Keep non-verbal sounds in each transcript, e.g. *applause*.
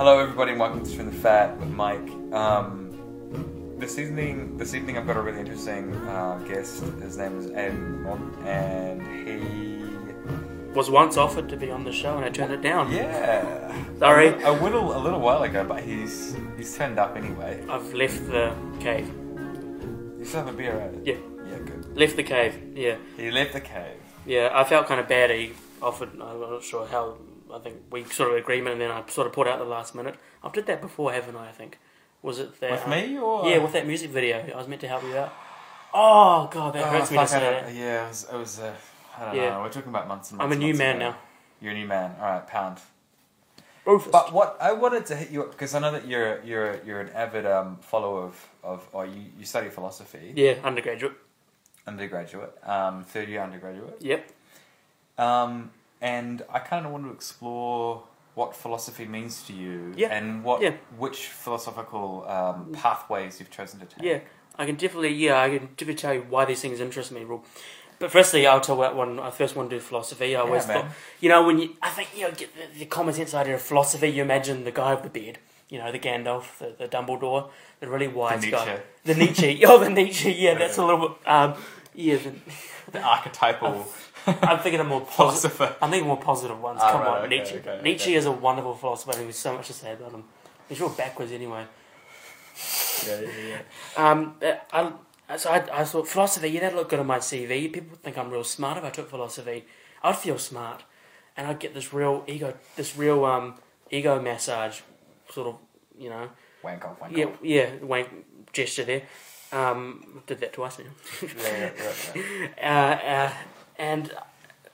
Hello, everybody, and welcome to From the Fat with Mike. Um, this evening, this evening, I've got a really interesting uh, guest. His name is Adam Mon, and he, Was once offered to be on the show and I turned it down. yeah, Sorry. a, little, a little while ago, but he's he's turned up anyway. I've left the cave. You still have a beer, right? Yeah, Yeah, good. left the cave. Yeah, He left the cave. yeah. I felt kind of bad. He offered. I'm not sure how. I think we sort of agreement, and then I sort of put out the last minute. I've did that before, haven't I? I think. Was it that? With um, me or Yeah, with that music video. I was meant to help you out. Oh god, that Oh, hurts me to say that. Yeah, it was. It was uh, I don't Yeah. know. We're talking about months and months. I'm a new man ago. now. You're a new man. All right, pound. Rufus. But what I wanted to hit you up because I know that you're you're you're an avid um, follower of of or you, you study philosophy, yeah, undergraduate. undergraduate, um, third year undergraduate, Yep. um, and I kind of want to explore what philosophy means to you Yeah. and what Yeah. which philosophical um, pathways you've chosen to take. Yeah, I can definitely. Yeah, I can definitely tell you why these things interest me. Well, but firstly, I'll tell what when I first want to do philosophy. I always Yeah, thought, you know, when you, I think you know, get the, the common sense idea of philosophy. You imagine the guy with the beard, you know, the Gandalf, the, the Dumbledore, the really wise Nietzsche. guy, the Nietzsche. *laughs* Oh, the Nietzsche. Yeah, that's *laughs* a little bit. Um, yeah, the, *laughs* the archetypal *laughs* I'm thinking of more positive. philosopher. I'm thinking more positive ones. Ah, Come right, on, okay, Nietzsche. okay, Nietzsche okay. is a wonderful philosopher. There's so much to say about him. He's real backwards anyway. yeah, yeah, yeah. Um, uh, I, so I, I thought philosophy, yeah, that looked good on my CV. People think I'm real smart if I took philosophy. I'd feel smart, and I'd get this real ego, this real um, ego massage, sort of, you know, Wank off, wank yeah, off. yeah, wank gesture there. Um, did that twice now. Yeah, yeah, yeah, yeah. *laughs* uh, uh, and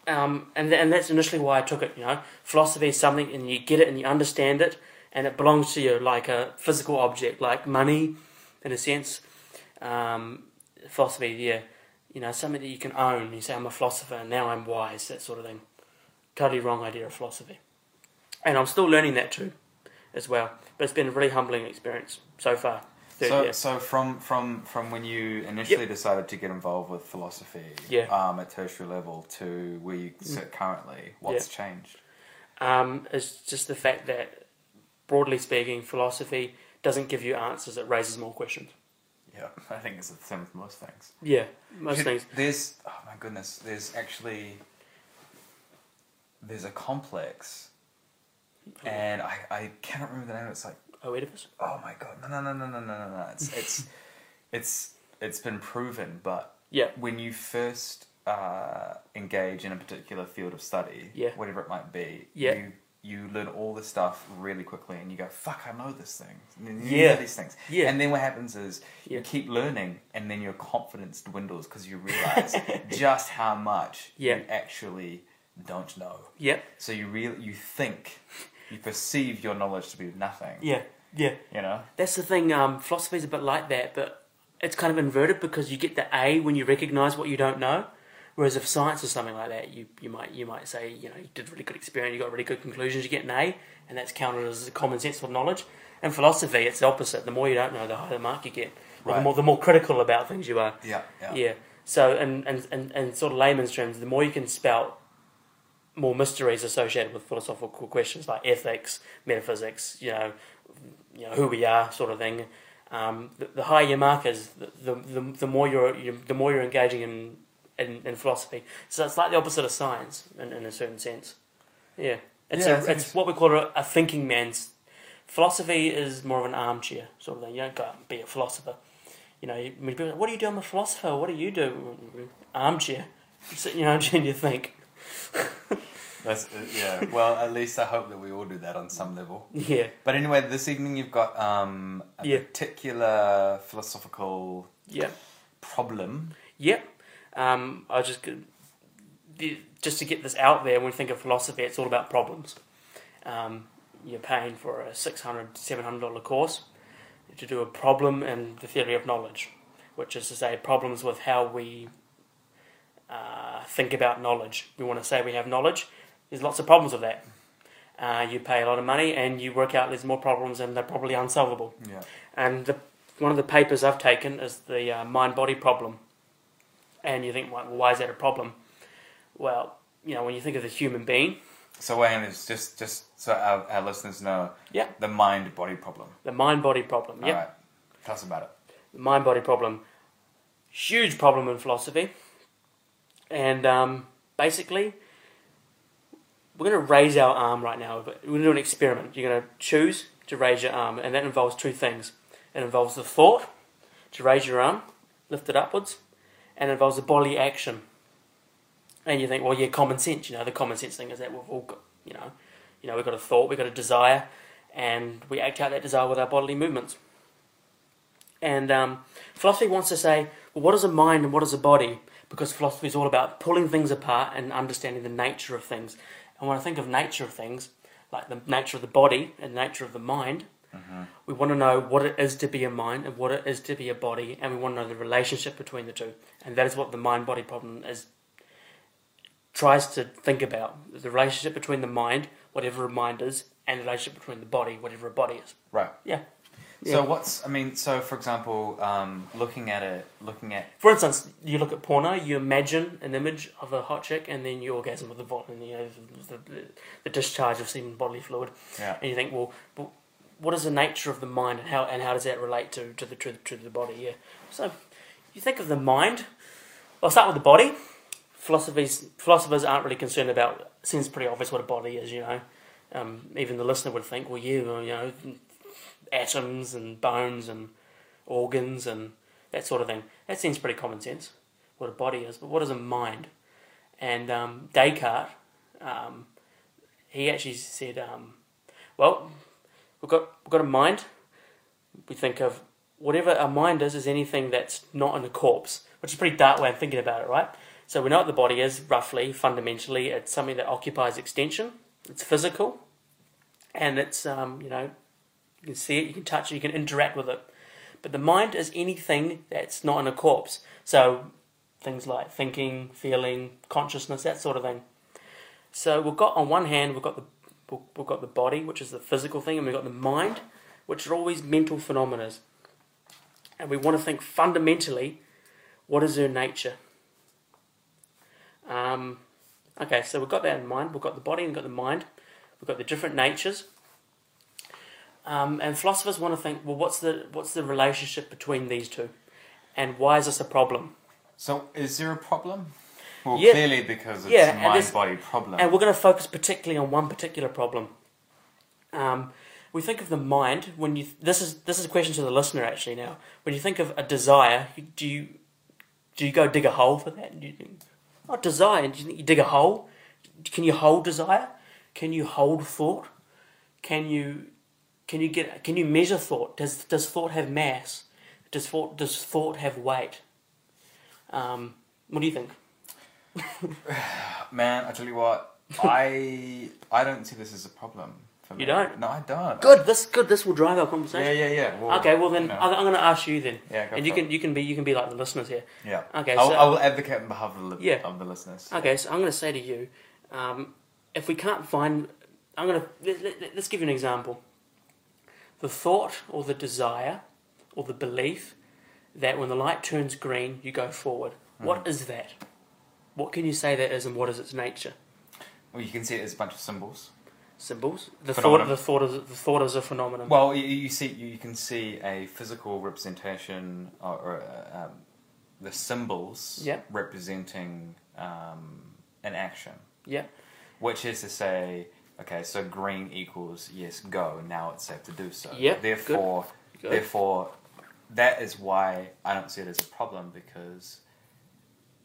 um, and and that's initially why I took it. You know, philosophy is something, and you get it and you understand it, and it belongs to you like a physical object, like money, in a sense. Um, philosophy, yeah, you know, something that you can own. You say, "I'm a philosopher, and now I'm wise," that sort of thing. Totally wrong idea of philosophy, and I'm still learning that too, as well. But it's been a really humbling experience so far. Third So, year. so from from from when you initially decided to get involved with philosophy, Yeah. um, at tertiary level to where you sit currently, what's changed? um, is just the fact that, broadly speaking, philosophy doesn't give you answers; it raises more questions. Yeah, *laughs* I think it's the same with most things. Yeah, most Should- things. There's oh my goodness, there's actually there's a complex, and I I cannot remember the name. It's like Oh, Oedipus? Oh my god. No, no, no, no, no, no, no. It's it's *laughs* it's it's been proven, but yeah. when you first uh, engage in a particular field of study, yeah. whatever it might be, yeah. you you learn all this stuff really quickly, and you go, "Fuck, I know this thing." You yeah. know these things. Yeah. And then what happens is yeah. you keep learning, and then your confidence dwindles because you realize *laughs* just how much yeah. you actually don't know. Yeah. So you really you think you perceive your knowledge to be nothing. yeah, yeah. You know. That's the thing. Um, philosophy is a bit like that, but it's kind of inverted because you get the A when you recognise what you don't know. Whereas if science is something like that, you, you might you might say you know you did really good experiment, you got really good conclusions, you get an A, and that's counted as a common sense of knowledge. In philosophy, it's the opposite. The more you don't know, the higher the mark you get. Or the Right. more the more critical about things you are. Yeah. Yeah. Yeah. So, and, and, and, and sort of layman's terms, the more you can spout more mysteries associated with philosophical questions like ethics, metaphysics, you know, you know who we are, sort of thing. Um, the, the higher your mark is, the, the, the, more you're you, the more you're engaging in, in, in philosophy. So it's like the opposite of science in, in a certain sense. Yeah, it's Yeah, a, it's it's what we call a, a thinking man's. Philosophy is more of an armchair sort of thing. You don't go out and be a philosopher. You know, you- people, what do you do? I'm a philosopher. What do you do? Armchair. You sit in your armchair and you think. *laughs* That's uh, yeah. Well, at least I hope that we all do that on some level. Yeah, But anyway, this evening you've got um, a Yeah. particular philosophical yeah, problem. yeah. Um, I was just g- the- just to get this out there. When we think of philosophy, it's all about problems. Um, you're paying for a 600 700 dollar course to do a problem in the theory of knowledge, which is to say problems with how we uh, think about knowledge. We want to say we have knowledge. There's lots of problems with that. Uh, you pay a lot of money and you work out there's more problems and they're probably unsolvable. Yeah. And the, one of the papers I've taken is the uh, mind body problem. And you think, well, why is that a problem? Well, you know, when you think of the human being, So Wayne is just just so our, our listeners know Yeah. the mind body problem. The mind body problem. yeah. All right. Tell us about it. The mind body problem. Huge problem in philosophy. And um, basically, we're going to raise our arm right now. We're going to do an experiment. You're going to choose to raise your arm, and that involves two things. It involves the thought to raise your arm, lift it upwards, and it involves the bodily action. And you think, well, yeah, common sense. You know, the common sense thing is that we've all got, you know, you know, we've got a thought, we've got a desire, and we act out that desire with our bodily movements. And um, philosophy wants to say, well, what is a mind and what is a body? Because philosophy is all about pulling things apart and understanding the nature of things. And when I think of nature of things, like the nature of the body and the nature of the mind, we want to know what it is to be a mind and what it is to be a body, and we want to know the relationship between the two. And that is what the mind body problem is tries to think about the relationship between the mind, whatever a mind is, and the relationship between the body, whatever a body is. Right. Yeah. So what's I mean, so for example, um, looking at it, looking at For instance, you look at porno, you imagine an image of a hot chick, and then you orgasm with the volume, you know, the, the, the discharge of semen bodily fluid, yeah, and you think, well, well, what is the nature of the mind, and how and how does that relate to, to the to, to the body? Yeah. So, you think of the mind. I'll start with the body. Philosophies philosophers aren't really concerned about. Seems pretty obvious what a body is, you know. Um, even the listener would think, well, yeah, well, you know, atoms and bones and organs and that sort of thing. That seems pretty common sense, what a body is. But what is a mind? And um, Descartes, um, he actually said, um, well, we've got, we've got a mind. We think of whatever a mind is, is anything that's not in a corpse, which is a pretty dark way of thinking about it, right? So we know what the body is, roughly, fundamentally. It's something that occupies extension. It's physical. And it's, um, you know, you can see it, you can touch it, you can interact with it. But the mind is anything that's not in a corpse. So things like thinking, feeling, consciousness, that sort of thing. So we've got on one hand we've got the we've- got the body, which is the physical thing, and we've got the mind, which are always mental phenomena. And we want to think fundamentally, what is their nature? Um, okay, so we've got that in mind. We've got the body and we've got the mind. We've got the different natures. Um, and philosophers want to think, well, what's the what's the relationship between these two, and why is this a problem? So is there a problem? Well, Yeah. clearly because it's Yeah, a mind-body problem. And we're going to focus particularly on one particular problem. Um, we think of the mind when you. This is this is a question to the listener actually. Now, when you think of a desire, do you do you go dig a hole for that? Do you think, oh, desire? Do you think you dig a hole? Can you hold desire? Can you hold thought? Can you can you get can you measure thought? Does does thought have mass? Does thought does thought have weight? Um, what do you think? *sighs* Man, I tell you what, I I don't see this as a problem for me. You don't? No, I don't. Good. This good. This will drive our conversation. Yeah, yeah, yeah. Well, Okay, well then know. I'm going to ask you then, Yeah, and you can you can be you can be like the listeners here. Yeah. Okay, I'll, so- I will advocate on behalf of the, li- Yeah. of the listeners. Okay, so I'm going to say to you, um, if we can't find, I'm going to let, let, let's give you an example. The thought or the desire or the belief that when the light turns green, you go forward. What is that? What can you say that is, and what is its nature? Well, you can see it as a bunch of symbols. Symbols. The Phenomenon. thought. The thought is the thought is a phenomenon. Well, you, you see, you, can see a physical representation or, or uh, um, the symbols Yeah. representing um, an action, yeah. which is to say, okay, so green equals yes, go. Now it's safe to do so. Yeah, Therefore, Good. therefore, that is why I don't see it as a problem because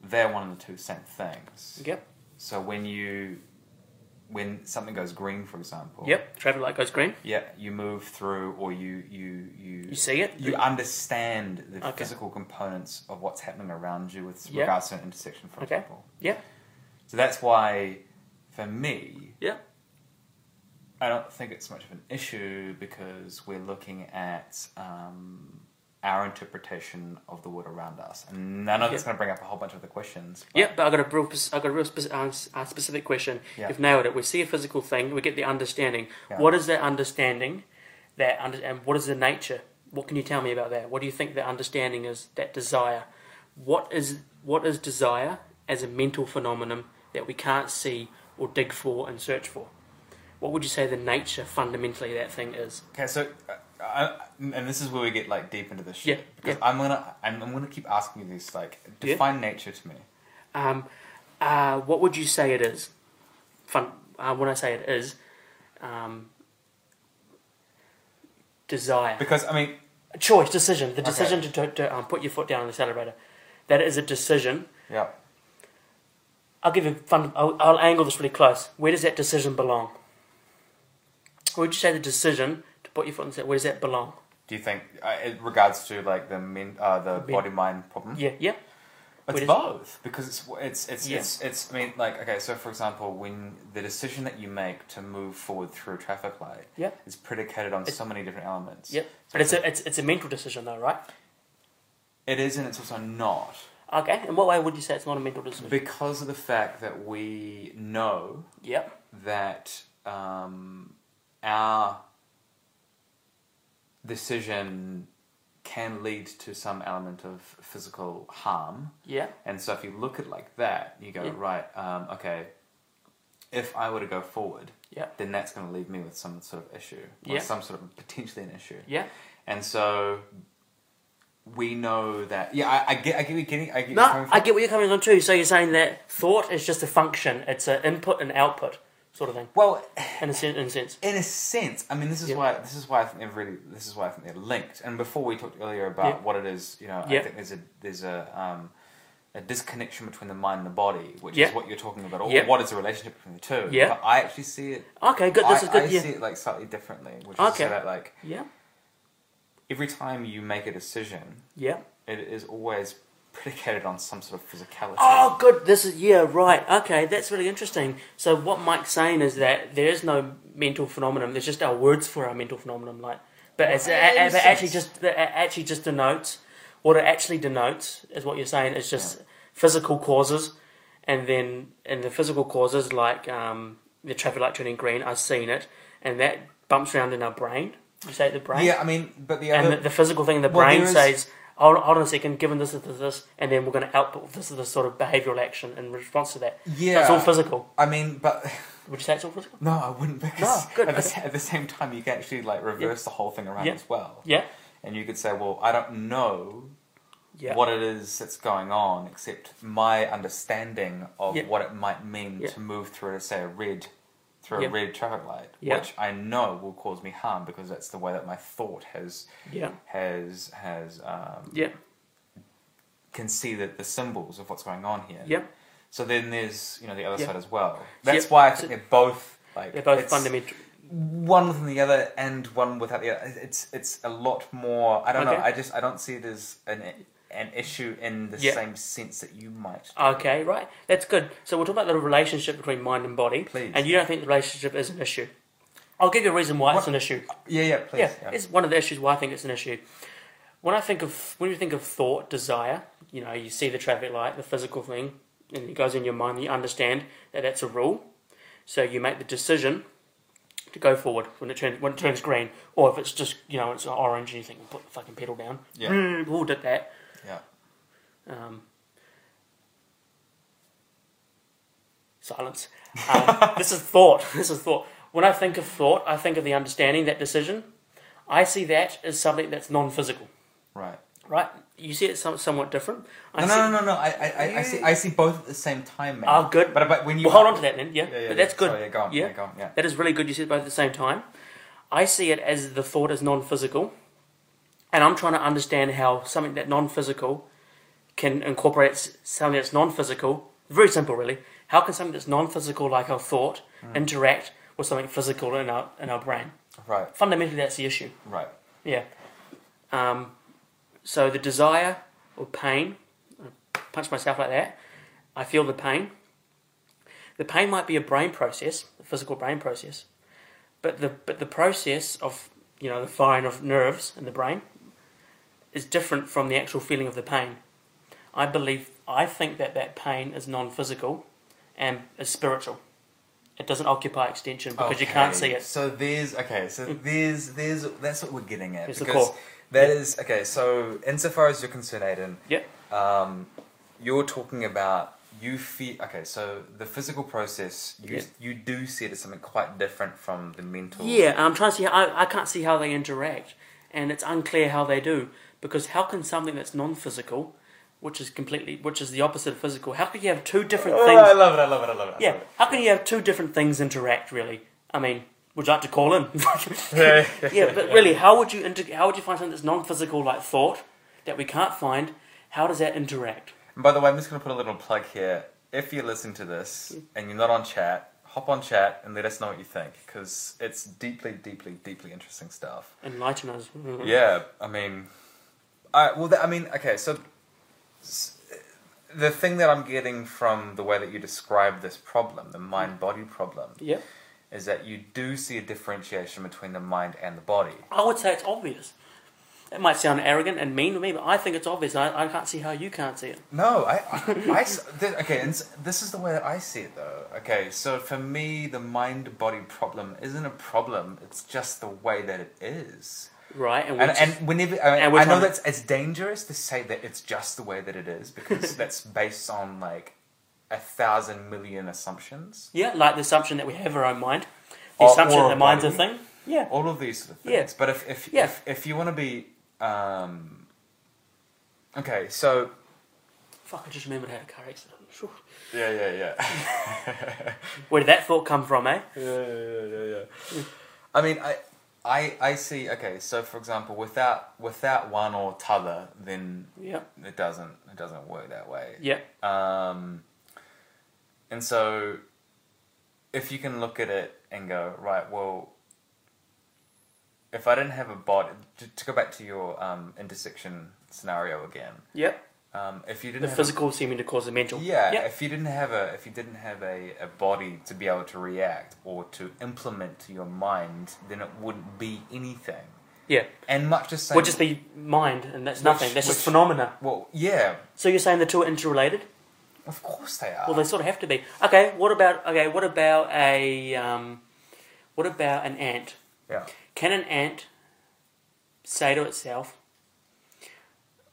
they're one and the two same things. Yep. So when you when something goes green, for example, Yep. Traffic light goes green. yeah, you move through, or you you you You see it. you understand the Okay. physical components of what's happening around you with Yeah. regards to an intersection, for Okay. example. Yeah. So that's why, for me, Yeah. I don't think it's much of an issue because we're looking at um, our interpretation of the world around us, and I know that's Yeah. going to bring up a whole bunch of the questions. but- Yeah, but I got a real, I got a real uh, uh, specific question. Yeah. You've nailed it. We see a physical thing. We get the understanding. Yeah. What is that understanding? That under, and what is the nature? What can you tell me about that? What do you think the understanding is? That desire. What is what is desire as a mental phenomenon that we can't see or dig for and search for. What would you say the nature fundamentally of that thing is? Okay, so uh, I, and this is where we get like deep into the shit. Yeah, because I'm gonna I'm, I'm gonna keep asking you this like Yeah. define nature to me. Um, uh, what would you say it is? Fun. Uh, when I say it is, um, desire, Because I mean, choice, decision. The Okay. decision to, to, to um, put your foot down on the accelerator. That is a decision. yeah, I'll give you fun. I'll, I'll angle this really close. Where does that decision belong? Where would you say the decision to put your foot on the accelerator? Where does that belong? do you think uh, in regards to like the men, uh, the Men- body mind problem? Yeah, yeah, It's both because it's it's it's, Yeah. it's it's I mean like okay so for example when the decision that you make to move forward through a traffic light Yeah. is predicated on so many different elements. yeah. But it's a it's, it's a mental decision though, right? it is and it's also not Okay. In what way would you say it's not a mental decision? because of the fact that we know Yep. that um, our decision can lead to some element of physical harm. Yeah. And so if you look at it like that, you go, Yeah. right, um, okay, if I were to go forward, Yeah. then that's going to leave me with some sort of issue, or Yeah. some sort of potentially an issue. Yeah. And so we know that, yeah, I, I get, I get I get you No, coming I get what you're coming on too. So you're saying that thought is just a function. It's an input and output sort of thing, Well, in a sense. In a sense. in a sense, I mean, this is Yeah. why this is why I think they're really this is why I think they're linked. And before we talked earlier about Yeah. what it is, you know, Yeah. I think there's a there's a um, a disconnection between the mind and the body, which is what you're talking about. Or what is the relationship between the two? Yeah. I actually see it. Okay, good. This I, is good. I yeah. see it like slightly differently, which is Okay. so that like Yeah. every time you make a decision, Yeah. it is always predicated on some sort of physicality. Oh, good. This is yeah, right. Okay, that's really interesting. So what Mike's saying is that there is no mental phenomenon. There's just our words for our mental phenomenon, like. But it's Well, a, a a- but actually just it actually just denotes what it actually denotes is what you're saying is just physical causes, and then in the physical causes like um, the traffic light turning green, I've seen it, and that bumps around in our brain. You say the brain, Yeah, I mean, but the and other the, the physical thing in the Well, brain there is- says, hold, hold on a second, given this, this, this, and then we're going to output this is the sort of behavioural action in response to that. yeah, So it's all physical. I mean, but Would you say it's all physical? No, I wouldn't because No, good. At, the, at the same time, you can actually like reverse the whole thing around Yeah. as well, Yeah. and you could say, "Well, I don't know Yeah. what it is that's going on, except my understanding of what it might mean to move through, say, a red through Yeah. a red traffic light, Yeah. which I know will cause me harm because that's the way that my thought has Yeah. has has um, Yeah. can see the, the symbols of what's going on here. Yeah. So then there's you know the other side as well. That's why I So- think they're both like They're both fundamental. one within the other and one without the other. It's it's a lot more. I don't know. I just I don't see it as an an issue in the Yeah. same sense that you might. Okay, right. That's good. So we'll talk about the relationship between mind and body. Please. And you don't think the relationship is an issue. I'll give you a reason why it's an issue. Yeah, yeah, please. yeah, yeah. it's one of the issues why I think it's an issue. When I think of when you think of thought, desire, you know, you see the traffic light, the physical thing, and it goes in your mind. You understand that that's a rule, so you make the decision to go forward when it turns when it turns green, or if it's just you know it's orange and you think put the fucking pedal down. Yeah. Mm, we'll did that. Yeah. Um, silence. Um, *laughs* this is thought. This is thought. When I think of thought, I think of the understanding that decision. I see that as something that's non-physical, Right. right? You see it some, somewhat different. I No, see, no, no, no, no. I, I, I, see. I see both at the same time, man. Oh, good. But but when you Well, hold on to that then. Yeah, Yeah, yeah, but that's yeah. good. Sorry, yeah, go on. Yeah. Yeah, go on. Yeah. That is really good. You see it both at the same time. I see it as the thought is non-physical, and I'm trying to understand how something that non-physical can incorporate something that's non-physical. Very simple, really. How can something that's non-physical, like our thought, Hmm. interact with something physical in our in our brain? Right. Fundamentally, that's the issue. Right. Yeah. Um, so the desire or pain, I punch myself like that. I feel the pain. The pain might be a brain process, a physical brain process, but the but the process of you know the firing of nerves in the brain is different from the actual feeling of the pain. I believe I think that that pain is non-physical and is spiritual. It doesn't occupy extension because you can't see it. So there's okay. So there's there's that's what we're getting at It's the because core. that is okay. So insofar as you're concerned, Aiden, Yep. um, you're talking about you feel okay. So the physical process, you Yeah. you do see it as something quite different from the mental. Yeah, I'm trying to see. I, I can't see how they interact, and it's unclear how they do because how can something that's non-physical, which is completely, which is the opposite of physical, how can you have two different Oh, things? I love it. I love it. I love it. I Yeah, love it. how can you have two different things interact? Really, I mean, would you like to call in? *laughs* Yeah, but really, how would you inter- How would you find something that's non-physical, like thought, that we can't find? How does that interact? And by the way, I'm just going to put a little plug here. If you listen to this mm. and you're not on chat, hop on chat and let us know what you think because it's deeply, deeply, deeply interesting stuff. Enlighten us. *laughs* Yeah, I mean, I well, th- I mean, okay, so s- the thing that I'm getting from the way that you describe this problem, the mind-body mm. problem, Yeah. is that you do see a differentiation between the mind and the body. I would say it's obvious. It might sound arrogant and mean to me, but I think it's obvious. I, I can't see how you can't see it. No, I, *laughs* th- okay, and this is the way that I see it, though. Okay, so for me, the mind-body problem isn't a problem; it's just the way that it is. Right, and, And, and whenever I, mean, I know that's it's dangerous to say that it's just the way that it is because *laughs* that's based on like a thousand million assumptions. yeah, like the assumption that we have our own mind, the Or- assumption or that the mind's a thing. Yeah, All of these sort of things. Yeah. But if if, Yeah. if if you want to be um, okay, so fuck, I just remembered I had a car accident. *laughs* Yeah, yeah, yeah. *laughs* Where did that thought come from, eh? yeah, yeah, yeah, yeah. I mean, I, I, I see. Okay, so for example, without without one or t'other, then Yeah, it doesn't it doesn't work that way. yeah, Um, and so, if you can look at it and go, right, well, if I didn't have a body, to, to go back to your um, intersection scenario again, yeah. Um, if you didn't The physical seeming to cause the mental. yeah, yeah, if you didn't have a if you didn't have a, a body to be able to react or to implement to your mind, then it wouldn't be anything. yeah. And much the same. Would just be mind, and that's Which- nothing. That's just which- phenomena. well, yeah, So you're saying the two are interrelated? of course they are. Well, they sort of have to be. Okay, what about okay? What about a um, what about an ant? yeah. Can an ant say to itself,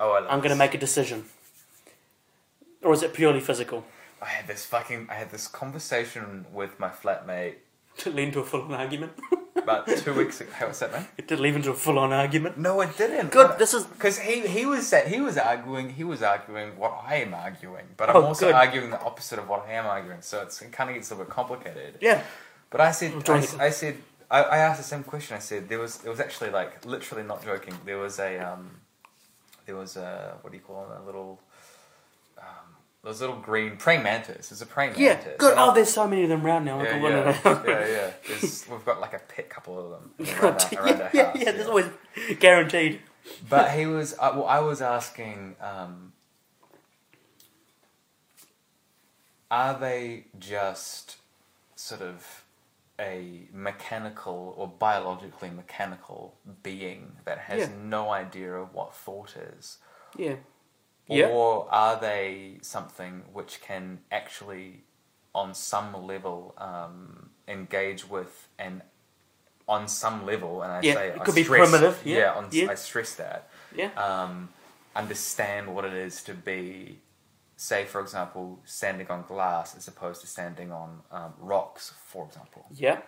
Oh, I love "I'm going to make a decision," or is it purely physical? I had this fucking I had this conversation with my flatmate *laughs* To lead into a full-on argument. *laughs* about *laughs* two weeks ago. What's that, man? It did lead into a full-on argument. No, it didn't. Good. This is because he he was he was arguing he was arguing what I am arguing, but Oh, I'm also good. arguing the opposite of what I am arguing. So it's, it kind of gets a little bit complicated. yeah. But I said I, trying s- to- I said I, I asked the same question. I said there was it was actually like literally not joking. There was a um there was a what do you call it a little those little green praying mantis. It's a praying Yeah. mantis. Good. And Oh, there's so many of them around now. Yeah, yeah, yeah, yeah. There's, we've got like a pet couple of them *laughs* around, our, around yeah, yeah, yeah, There's always guaranteed. But he was, uh, well, I was asking, um, are they just sort of a mechanical or biologically mechanical being that has no idea of what thought is? Yeah. Yeah. Or are they something which can actually, on some level, um, engage with and on some level, and I Yeah, say it I could be stress- primitive, yeah, on, yeah. I stress that Yeah. um, understand what it is to be, say, for example, standing on glass as opposed to standing on um, rocks, for example. Yeah.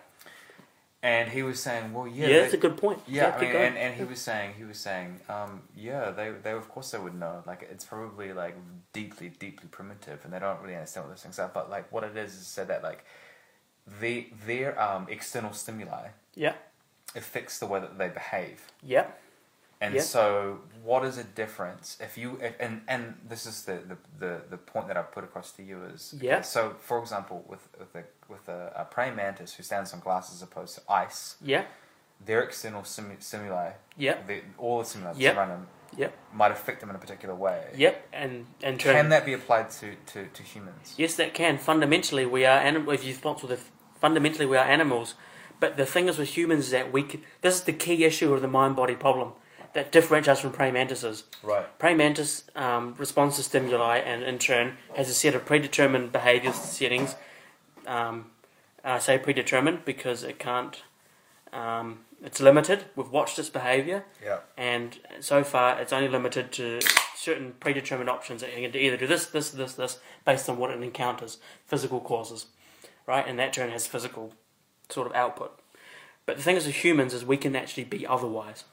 And he was saying, well, yeah, Yeah, they- that's a good point. yeah, I mean, and, and he was saying, he was saying, um, yeah, they, they of course they would know. Like, it's probably like deeply, deeply primitive, and they don't really understand what those things are. But like, what it is is so that like, the their um, external stimuli yeah. affects the way that they behave. Yeah. And Yeah. so, what is a difference if you if, and and this is the, the, the, the point that I put across to you is Yeah. So, for example, with with a with a, a praying mantis who stands on glass as opposed to ice, Yeah. their external stimu- stimuli, Yeah. the, all the stimuli that Yeah. surround them, Yep. might affect them in a particular way. Yep. And and turn. Can that be applied to, to, to humans? Yes, that can. Fundamentally, we are animals. If you sponsor the, fundamentally we are animals. But the thing is with humans is that we. This is the key issue of the mind-body problem that differentiates from praying mantises. Right. Praying mantis um, responds to stimuli and in turn has a set of predetermined behaviour settings. Um, I say predetermined because it can't. Um, it's limited. We've watched its behaviour, Yeah. and so far it's only limited to certain predetermined options that it can either do this, this, this, this, based on what it encounters, physical causes, right? And that turn has physical sort of output. But the thing is, with humans, is we can actually be otherwise.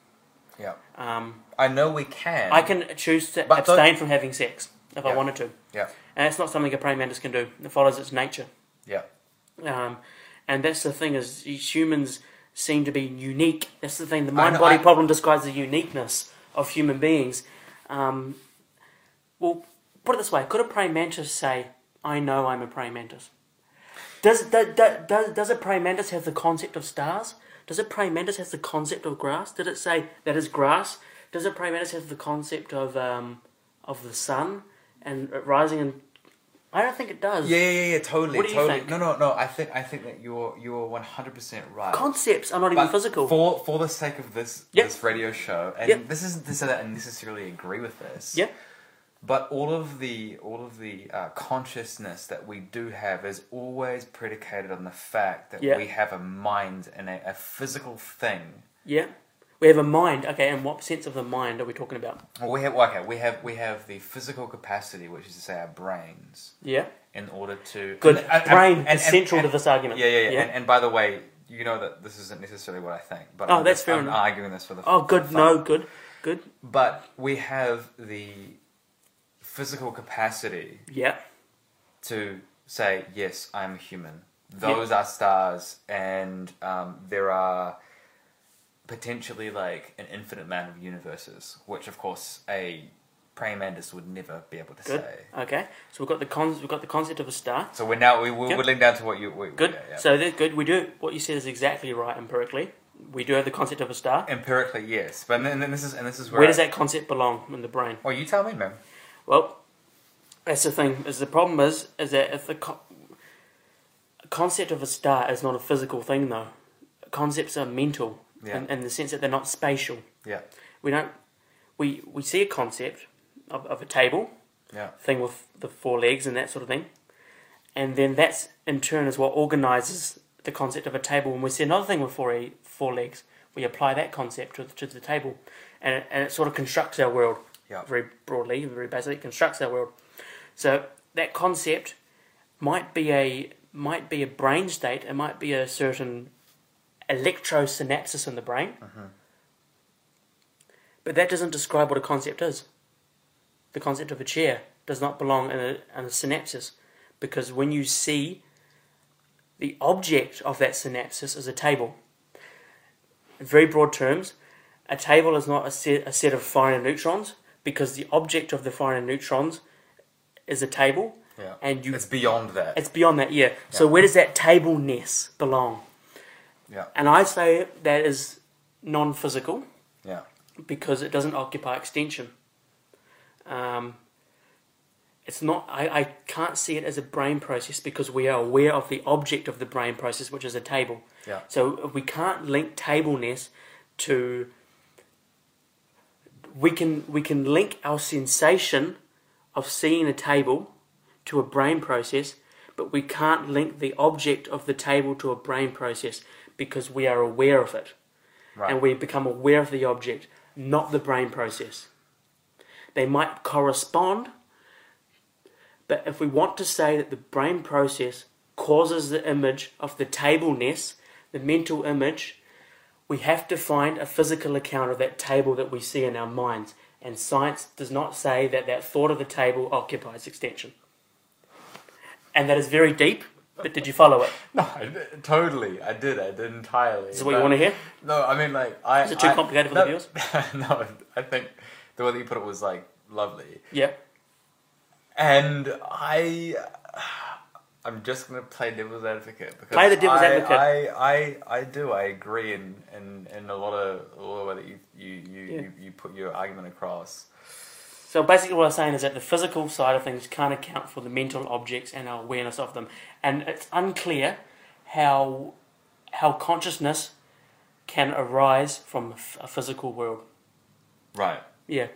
Yeah. Um, I know we can. I can choose to But abstain from having sex if I wanted to, Yeah. and it's not something a praying mantis can do. It follows its nature. Yeah. Um, and that's the thing is humans seem to be unique. That's the thing. The mind body I- problem describes the uniqueness of human beings. Um, well, put it this way: Could a praying mantis say, "I know I'm a praying mantis"? Does does, does does a praying mantis have the concept of stars? Does it praying mantis have the concept of grass? Did it say that is grass? Does it praying mantis have the concept of um, of the sun and rising and? I don't think it does. Yeah, yeah, yeah, totally, What do you think? No, no, no. I think, I think that you're, you're one hundred percent right. Concepts are not even physical. For for the sake of this Yep. this radio show, and Yep. this isn't to say that I necessarily agree with this. Yeah. But all of the all of the uh, consciousness that we do have is always predicated on the fact that Yeah. we have a mind and a, a physical thing. Yeah. We have a mind. Okay, and what sense of the mind are we talking about? Well, we have okay. We have we have the physical capacity, which is to say our brains, Yeah. in order to Good. and- and- Brain and- is and- central and- to this argument. Yeah, yeah, yeah. And, and by the way, you know that this isn't necessarily what I think, but Oh, I'm that's just- fair I'm enough. arguing this for the oh, for good. fun. No, good. Good. But we have the physical capacity Yeah. to say, yes, I'm a human. Those are stars, and um, there are potentially like an infinite amount of universes, which of course a praying mantis would never be able to Good. say. Okay. So we've got the con- we've got the concept of a star. So we're now we, we're Yep. whittling down to what you we, Good. yeah, yeah. So that's good. We do what you said is exactly right empirically. We do have the concept of a star. empirically, yes, but then, then this is and this is where, Where does that concept belong in the brain? Well, you tell me, man. Well, that's the thing. Is the problem is is that if the co- concept of a star is not a physical thing, though, concepts are mental Yeah. in, in the sense that they're not spatial. Yeah, We don't. We we see a concept of, of a table yeah, thing with the four legs and that sort of thing, and then that's in turn is what organises the concept of a table. When we see another thing with four four legs, we apply that concept to, to the table, and it, and it sort of constructs our world yeah, very broadly, very basically, it constructs our world. So that concept might be a might be a brain state. It might be a certain electrosynapsis in the brain, uh-huh. but that doesn't describe what a concept is. The concept of a chair does not belong in a, in a synapsis because when you see the object of that synapsis is a table. In very broad terms, a table is not a set, a set of and neurons because the object of the firing and neurons is a table yeah. and you it's beyond that. it's beyond that yeah. so where does that table-ness belong Yeah, and i say that is non-physical yeah, because it doesn't occupy extension um, it's not I, I can't see it as a brain process because we are aware of the object of the brain process which is a table yeah, so we can't link tableness to. We can we can link our sensation of seeing a table to a brain process, but we can't link the object of the table to a brain process because we are aware of it right. and we become aware of the object, not the brain process. They might correspond, but if we want to say that the brain process causes the image of the tableness, the mental image, we have to find a physical account of that table that we see in our minds. And science does not say that that thought of the table occupies extension. And that is very deep, but did you follow it? *laughs* No, totally. I did. I did entirely. Is this what you want to hear? No, I mean like I. Is it too I- complicated for no, the viewers? *laughs* no, I think the way that you put it was like lovely, Yeah. and I. I'm just gonna play devil's advocate because Play the devil's I, advocate. I, I, I do. I agree in, in, in a lot of a lot of way that you you, you, Yeah. you, you put your argument across. So basically, what I'm saying is that the physical side of things can't account for the mental objects and our awareness of them, and it's unclear how how consciousness can arise from a physical world. Right. Yeah,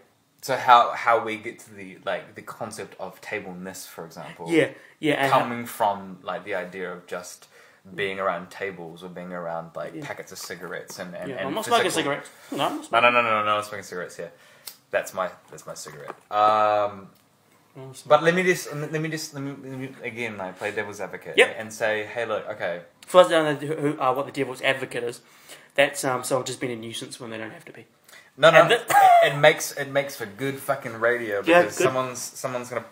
So how how we get to the like the concept of tableness, for example. yeah, yeah, and how- coming from like the idea of just being around tables or being around like Yeah. packets of cigarettes and, and, yeah. and I'm not smoking cigarettes. No, I'm not No, smoking. no, no, no, no, no, I'm smoking cigarettes. Yeah, That's my that's my cigarette. Um, but let me just let me just let me, let me again like play devil's advocate Yep. and say, hey, look, okay, For us don't who, uh, what the devil's advocate is, that's um, someone just being a nuisance when they don't have to be. No, no, And it, it makes it makes for good fucking radio because good. someone's someone's gonna.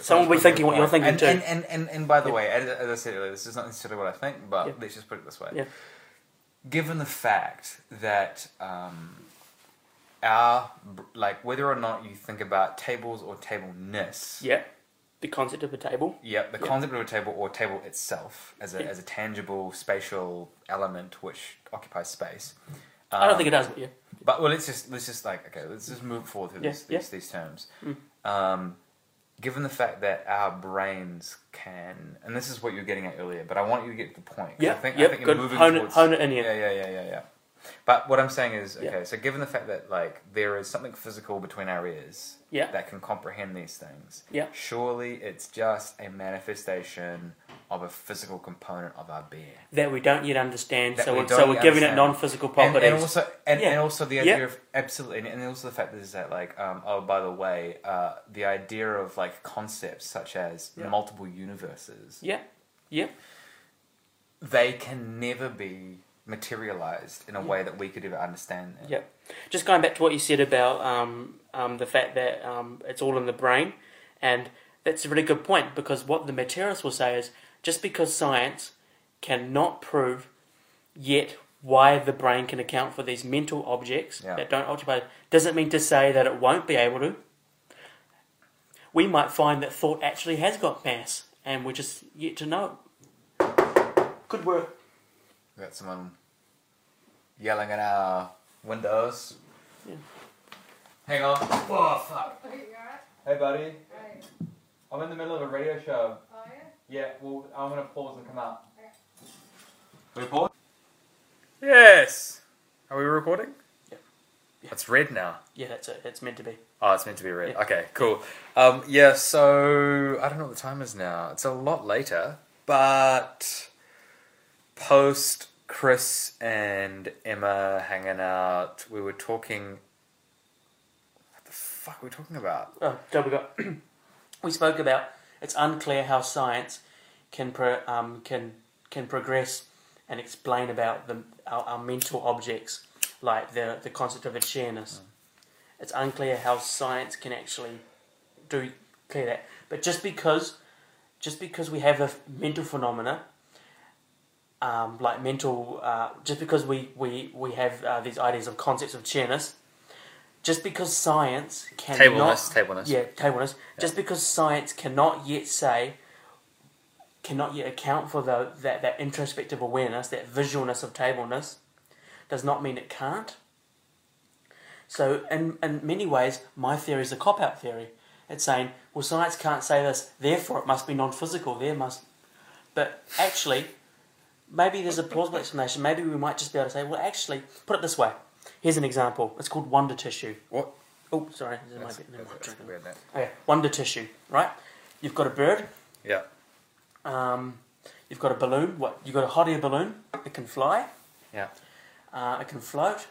Someone will be thinking what you're thinking and, too. And, and, and, and by the Yeah. way, as, as I said earlier, this is not necessarily what I think, but Yeah. let's just put it this way. Yeah. Given the fact that um, our like whether or not you think about tables or tableness, Yeah, the concept of a table. yeah, the Yeah. concept of a table or table itself as a, Yeah. as a tangible spatial element which occupies space. I don't Um, think it does, but yeah. But well, let's just let's just like okay, let's just move forward through Yeah, these, yeah. these these terms. Mm. Um, given the fact that our brains can, and this is what you were getting at earlier, but I want you to get to the point. Yeah, I think, I yep, think good. you're moving Hone towards, hone it in here. Yeah, yeah, yeah, yeah, yeah. But what I'm saying is, okay, Yeah. so given the fact that like there is something physical between our ears Yeah. that can comprehend these things, Yeah. surely it's just a manifestation of a physical component of our being. That we don't yet understand, That so we we're, so we're giving it non-physical properties. and also, and, Yeah. and also the idea of absolutely, and, and also the fact that is that like, um, oh, by the way, uh, the idea of like concepts such as Yeah. multiple universes, yeah, yeah, they can never be materialized in a Yeah. way that we could ever understand. Them. yeah. Just going back to what you said about um, um, the fact that um, it's all in the brain, and that's a really good point because what the materialists will say is just because science cannot prove yet why the brain can account for these mental objects Yeah. that don't occupy doesn't mean to say that it won't be able to. We might find that thought actually has got mass, and we're just yet to know. Good work. We got someone yelling at our windows. Yeah. Hang on. Oh fuck! Okay, you alright? Hey buddy, Right. I'm in the middle of a radio show. Yeah? Yeah, well, I'm gonna pause and come out. Okay. We pause? Yes! Are we recording? Yep. Yeah. It's red now. Yeah, that's it. It's meant to be. Oh, it's meant to be red. Yeah. Okay, cool. Um, yeah, so I don't know what the time is now. It's a lot later, but post Chris and Emma hanging out, we were talking. What the fuck were we talking about? Oh, so we got. we spoke about it's unclear how science can pro, um, can can progress and explain about the our, our mental objects like the the concept of awareness. It's unclear how science can actually do clear that. But just because just because we have a mental phenomena. Um, like mental, uh, just because we, we, we have uh, these ideas of concepts of chairness, just because science cannot Tableness, tableness. yeah, tableness. Just because science cannot yet say, cannot yet account for the, that, that introspective awareness, that visualness of tableness, does not mean it can't. So, in, in many ways, my theory is a cop out theory. It's saying, well, science can't say this, therefore it must be non physical, there must. But actually, maybe there's a plausible explanation. Maybe we might just be able to say, well, actually, put it this way. Here's an example. It's called wonder tissue. What? Oh, sorry. There might be, might that's weird, that. Okay, wonder tissue, right? You've got a bird. Yeah. Um, you've got a balloon. What? You've got a hot air balloon. It can fly. Yeah. Uh, it can float.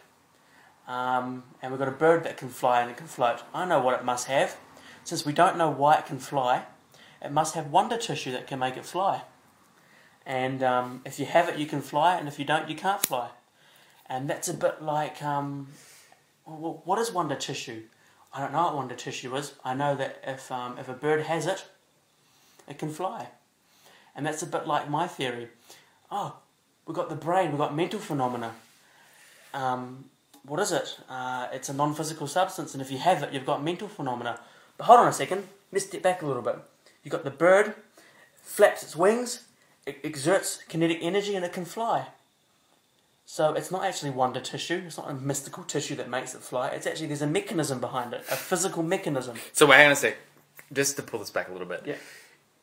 Um, and we've got a bird that can fly and it can float. I know what it must have. Since we don't know why it can fly, it must have wonder tissue that can make it fly. And um, if you have it, you can fly, and if you don't, you can't fly. And that's a bit like um, what is wonder tissue? I don't know what wonder tissue is. I know that if um, if a bird has it, it can fly. And that's a bit like my theory. Oh, we've got the brain, we've got mental phenomena. Um, what is it? Uh, it's a non physical substance, and if you have it, you've got mental phenomena. But hold on a second, let's step back a little bit. You've got the bird, flaps its wings, it exerts kinetic energy, and it can fly. So it's not actually wonder tissue, it's not a mystical tissue that makes it fly. It's actually, there's a mechanism behind it, a physical mechanism. So wait, hang on a sec. Just to pull this back a little bit. Yeah.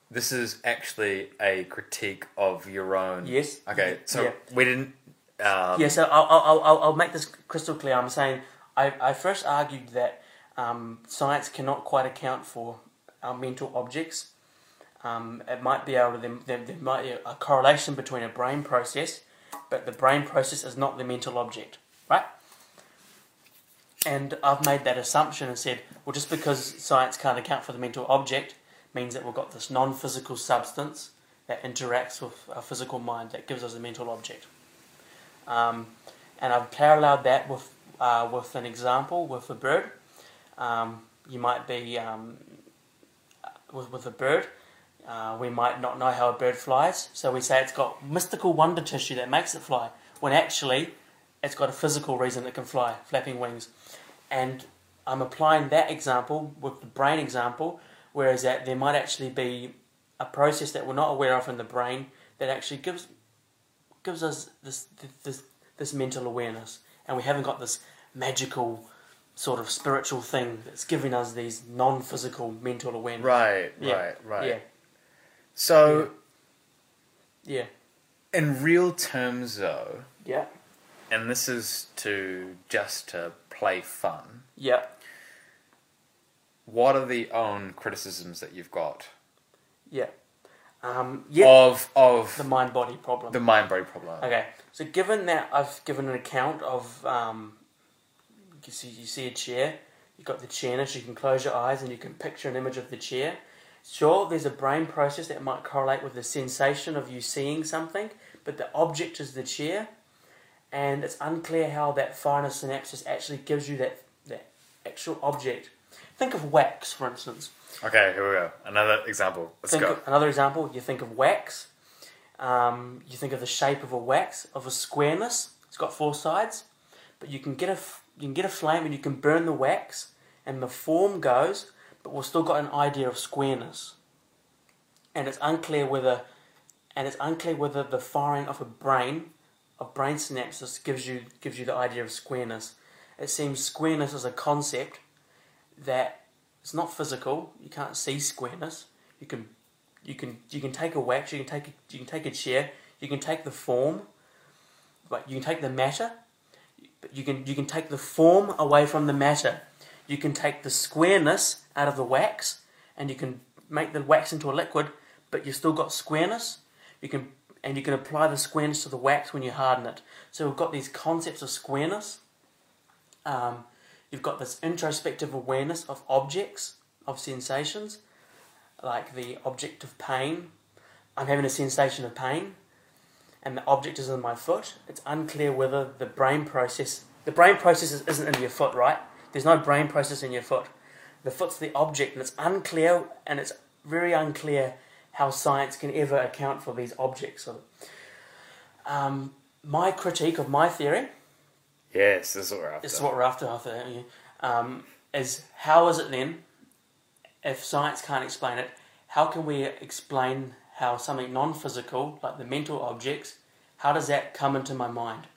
This is actually a critique of your own. Yes. Okay, so Yeah. we didn't. Um, Yeah, so I'll, I'll, I'll, I'll make this crystal clear. I'm saying I, I first argued that um, science cannot quite account for our mental objects. Um, it might be able to, there, there, there might be a correlation between a brain process, but the brain process is not the mental object, right? And I've made that assumption and said, well, just because science can't account for the mental object means that we've got this non physical substance that interacts with our physical mind that gives us a mental object. Um, and I've paralleled that with, uh, with an example with a bird. Um, you might be um, with, with a bird. Uh, we might not know how a bird flies, so we say it's got mystical wonder tissue that makes it fly, when actually it's got a physical reason it can fly, flapping wings. And I'm applying that example with the brain example, whereas that there might actually be a process that we're not aware of in the brain that actually gives gives us this this this mental awareness, and we haven't got this magical sort of spiritual thing that's giving us these non-physical mental awareness. Right, Yeah, right, right. Yeah, So, yeah, in real terms, though, yeah, and this is to just to play fun. yeah. What are the own criticisms that you've got Yeah. Um, yeah. of of the mind body problem. the mind body problem? Okay. So given that I've given an account of um, you see you see a chair, you've got the chair, chairness, you can close your eyes and you can picture an image of the chair. Sure, there's a brain process that might correlate with the sensation of you seeing something, but the object is the chair, and it's unclear how that finer synapses actually gives you that that actual object. Think of wax, for instance. Okay, here we go. Another example. Let's think go. Another example, you think of wax. Um, you think of the shape of a wax, of a squareness. It's got four sides, but you can get a you can get a flame and you can burn the wax, and the form goes, but we've still got an idea of squareness. And it's unclear whether, and it's unclear whether the firing of a brain, a brain synapses, gives you gives you the idea of squareness. It seems squareness is a concept that it's not physical. You can't see squareness. You can, you can, you can take a wax. You can take, a, you can take a chair. You can take the form, but you can take the matter. But you can, you can take the form away from the matter. You can take the squareness out of the wax, and you can make the wax into a liquid. But you've still got squareness. You can, and you can apply the squareness to the wax when you harden it. So we've got these concepts of squareness. Um, You've got this introspective awareness of objects, of sensations, like the object of pain. I'm having a sensation of pain, and the object is in my foot. It's unclear whether the brain process, the brain process isn't in your foot, right? There's no brain process in your foot. The foot's the object, and it's unclear, and it's very unclear how science can ever account for these objects. Um, my critique of my theory Yes, this is what we're after. this is what we're after. after um, is how is it then, if science can't explain it, how can we explain how something non-physical, like the mental objects, how does that come into my mind?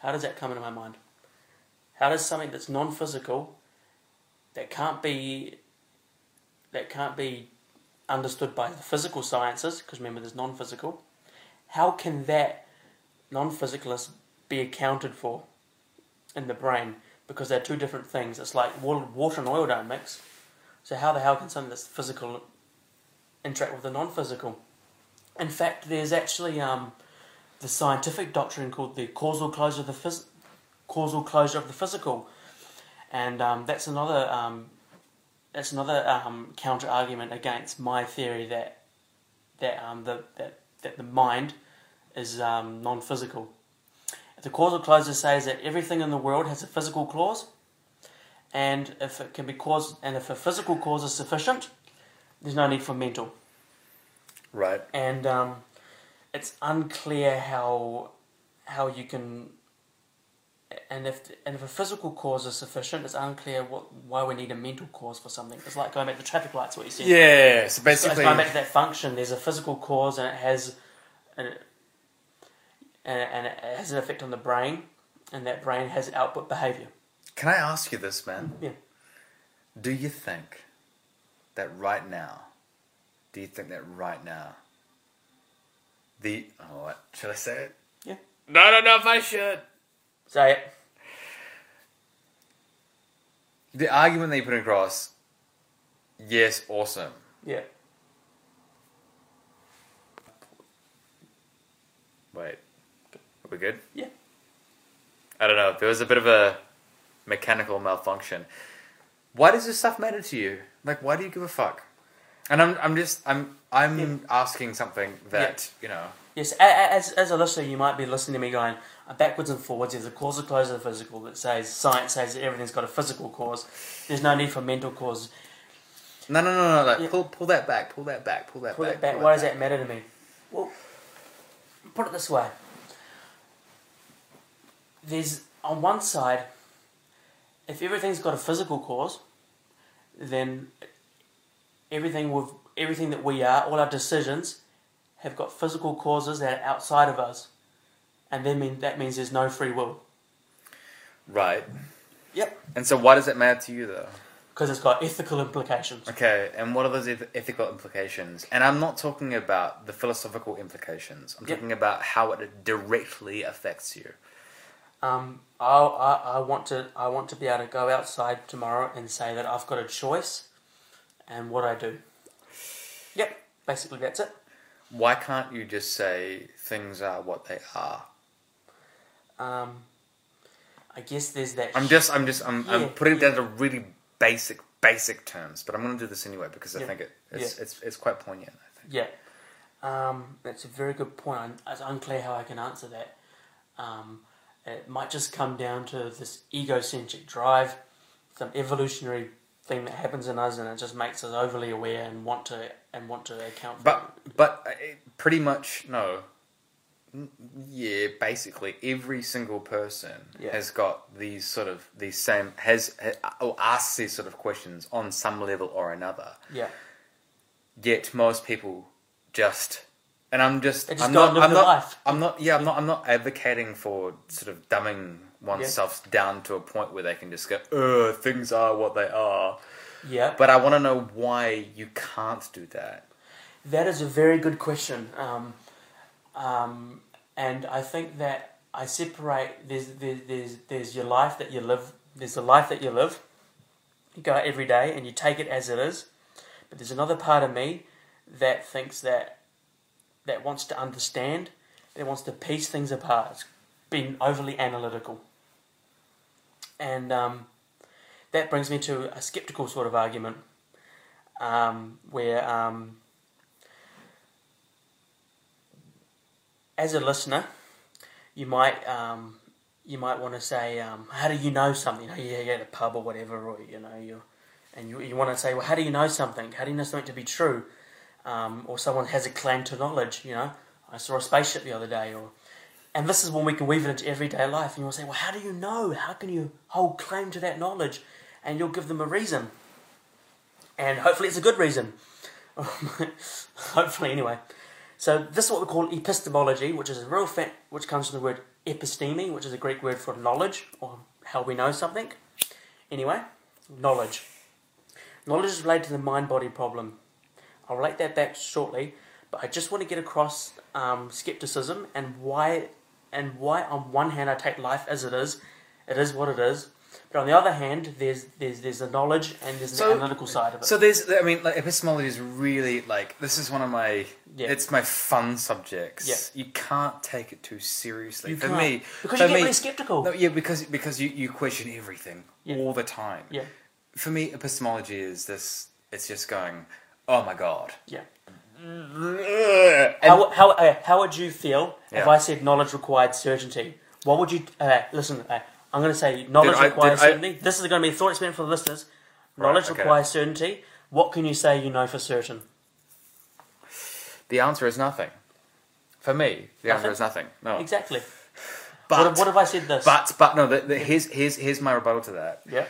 How does that come into my mind? How does something that's non-physical, that can't be, that can't be understood by the physical sciences, because remember there's non-physical, how can that non-physicalist be accounted for? in the brain because they're two different things. It's like water, and oil don't mix. So how the hell can something that's physical interact with the non-physical? In fact, there's actually um, the scientific doctrine called the causal closure of the phys- causal closure of the physical, and um, that's another um, that's another um, counter argument against my theory that that um, the that, that the mind is um, non-physical. The causal closure says that everything in the world has a physical cause, and if it can be caused, and if a physical cause is sufficient, there's no need for mental. Right. And um, it's unclear how how you can, and if and if a physical cause is sufficient, it's unclear what why we need a mental cause for something. It's like going back to traffic lights. What you said. Yeah, so So it's basically, going back to that function. There's a physical cause, and it has, and it, and it, has an effect on the brain, and that brain has output behavior. can I ask you this, man? Yeah. Do you think that right now, do you think that right now, the oh, what should I say it? Yeah. No, I don't know if I should. Say it. The argument that you put across, yes, awesome. Yeah. Wait, are we good? Yeah. I don't know. There was a bit of a mechanical malfunction. Why does this stuff matter to you? Like, why do you give a fuck? And I'm, I'm just, I'm, I'm Yeah. asking something that you know. Yes, as, as a listener, you might be listening to me going backwards and forwards. There's a causal cause of the physical that says science says that everything's got a physical cause. There's no need for mental cause. No, no, no, no. Like, Yeah. pull, pull that back. Pull that back. Pull that Pull back. back. pull Why does that matter to me? Well, put it this way. There's on one side, if everything's got a physical cause, then everything with everything that we are, all our decisions, have got physical causes that are outside of us, and then mean that means there's no free will. Right. Yep. And so, why does it matter to you, though? Because it's got ethical implications. Okay, and what are those eth- ethical implications? And I'm not talking about the philosophical implications. I'm Yep. talking about how it directly affects you. Um, I, I, I want to I want to be able to go outside tomorrow and say that I've got a choice, and what I do. Yep, basically that's it. Why can't you just say things are what they are? Um, I guess there's that. I'm just, I'm just, I'm, Yeah, I'm putting it yeah. down to really basic, basic terms. But I'm going to do this anyway because I Yeah, think it, it's, it's, it's quite poignant. I think. Yeah, um, that's a very good point. I'm- It's unclear how I can answer that. Um, it might just come down to this egocentric drive, some evolutionary thing that happens in us, and it just makes us overly aware and want to and want to account for. But, but uh, pretty much no. Yeah, basically every single person Yeah. has got these sort of these same has ha- or asks these sort of questions on some level or another. yeah, Yet most people just and I'm just just I'm don't I'm not life. I'm not yeah I'm not I'm not advocating for sort of dumbing oneself down to a point where they can just go uh things are what they are. yeah. But I want to know why you can't do that. That is a very good question, um, um, and I think that I separate. There's, there's there's there's your life that you live. There's the life that you live. You go out every day and you take it as it is. But there's another part of me that thinks that that wants to understand. That wants to piece things apart. It's been overly analytical, and um, that brings me to a skeptical sort of argument, um, where. Um, as a listener, you might um, you might want to say, um, "How do you know something?" You know, you're at a pub or whatever, or you know, you and you, you want to say, "Well, how do you know something? How do you know something to be true?" Um, or someone has a claim to knowledge. You know, I saw a spaceship the other day, or and this is when we can weave it into everyday life. And you will say, "Well, how do you know? How can you hold claim to that knowledge?" And you'll give them a reason, and hopefully it's a good reason. *laughs* hopefully, anyway. So this is what we call epistemology, which is a real fa- which comes from the word episteme, which is a Greek word for knowledge or how we know something. Anyway, knowledge. Knowledge is related to the mind-body problem. I'll relate that back shortly, but I just want to get across um, skepticism and why and why on one hand I take life as it is, it is what it is, but on the other hand there's there's there's the knowledge and there's So- the analytical side of it. So there's, I mean, like epistemology is really like this is one of my, Yeah. it's my fun subjects. Yeah. You can't take it too seriously. You for can't. me, because you get me, really skeptical. no, yeah, because because you, you question everything Yeah. all the time. Yeah, For me, epistemology is this. It's just going, oh my god. yeah. And- How, how, uh, how would you feel if I said knowledge required certainty? What would you uh, listen? Uh, I'm going to say knowledge Did requires I- certainty. This is going to be a thought experiment for the listeners. Right, Knowledge okay. requires certainty. What can you say you know for certain? the answer is nothing. For me, the answer is nothing. No, Exactly. *laughs* but what, what if I said this? but but no. The, the, here's here's here's my rebuttal to that. yeah,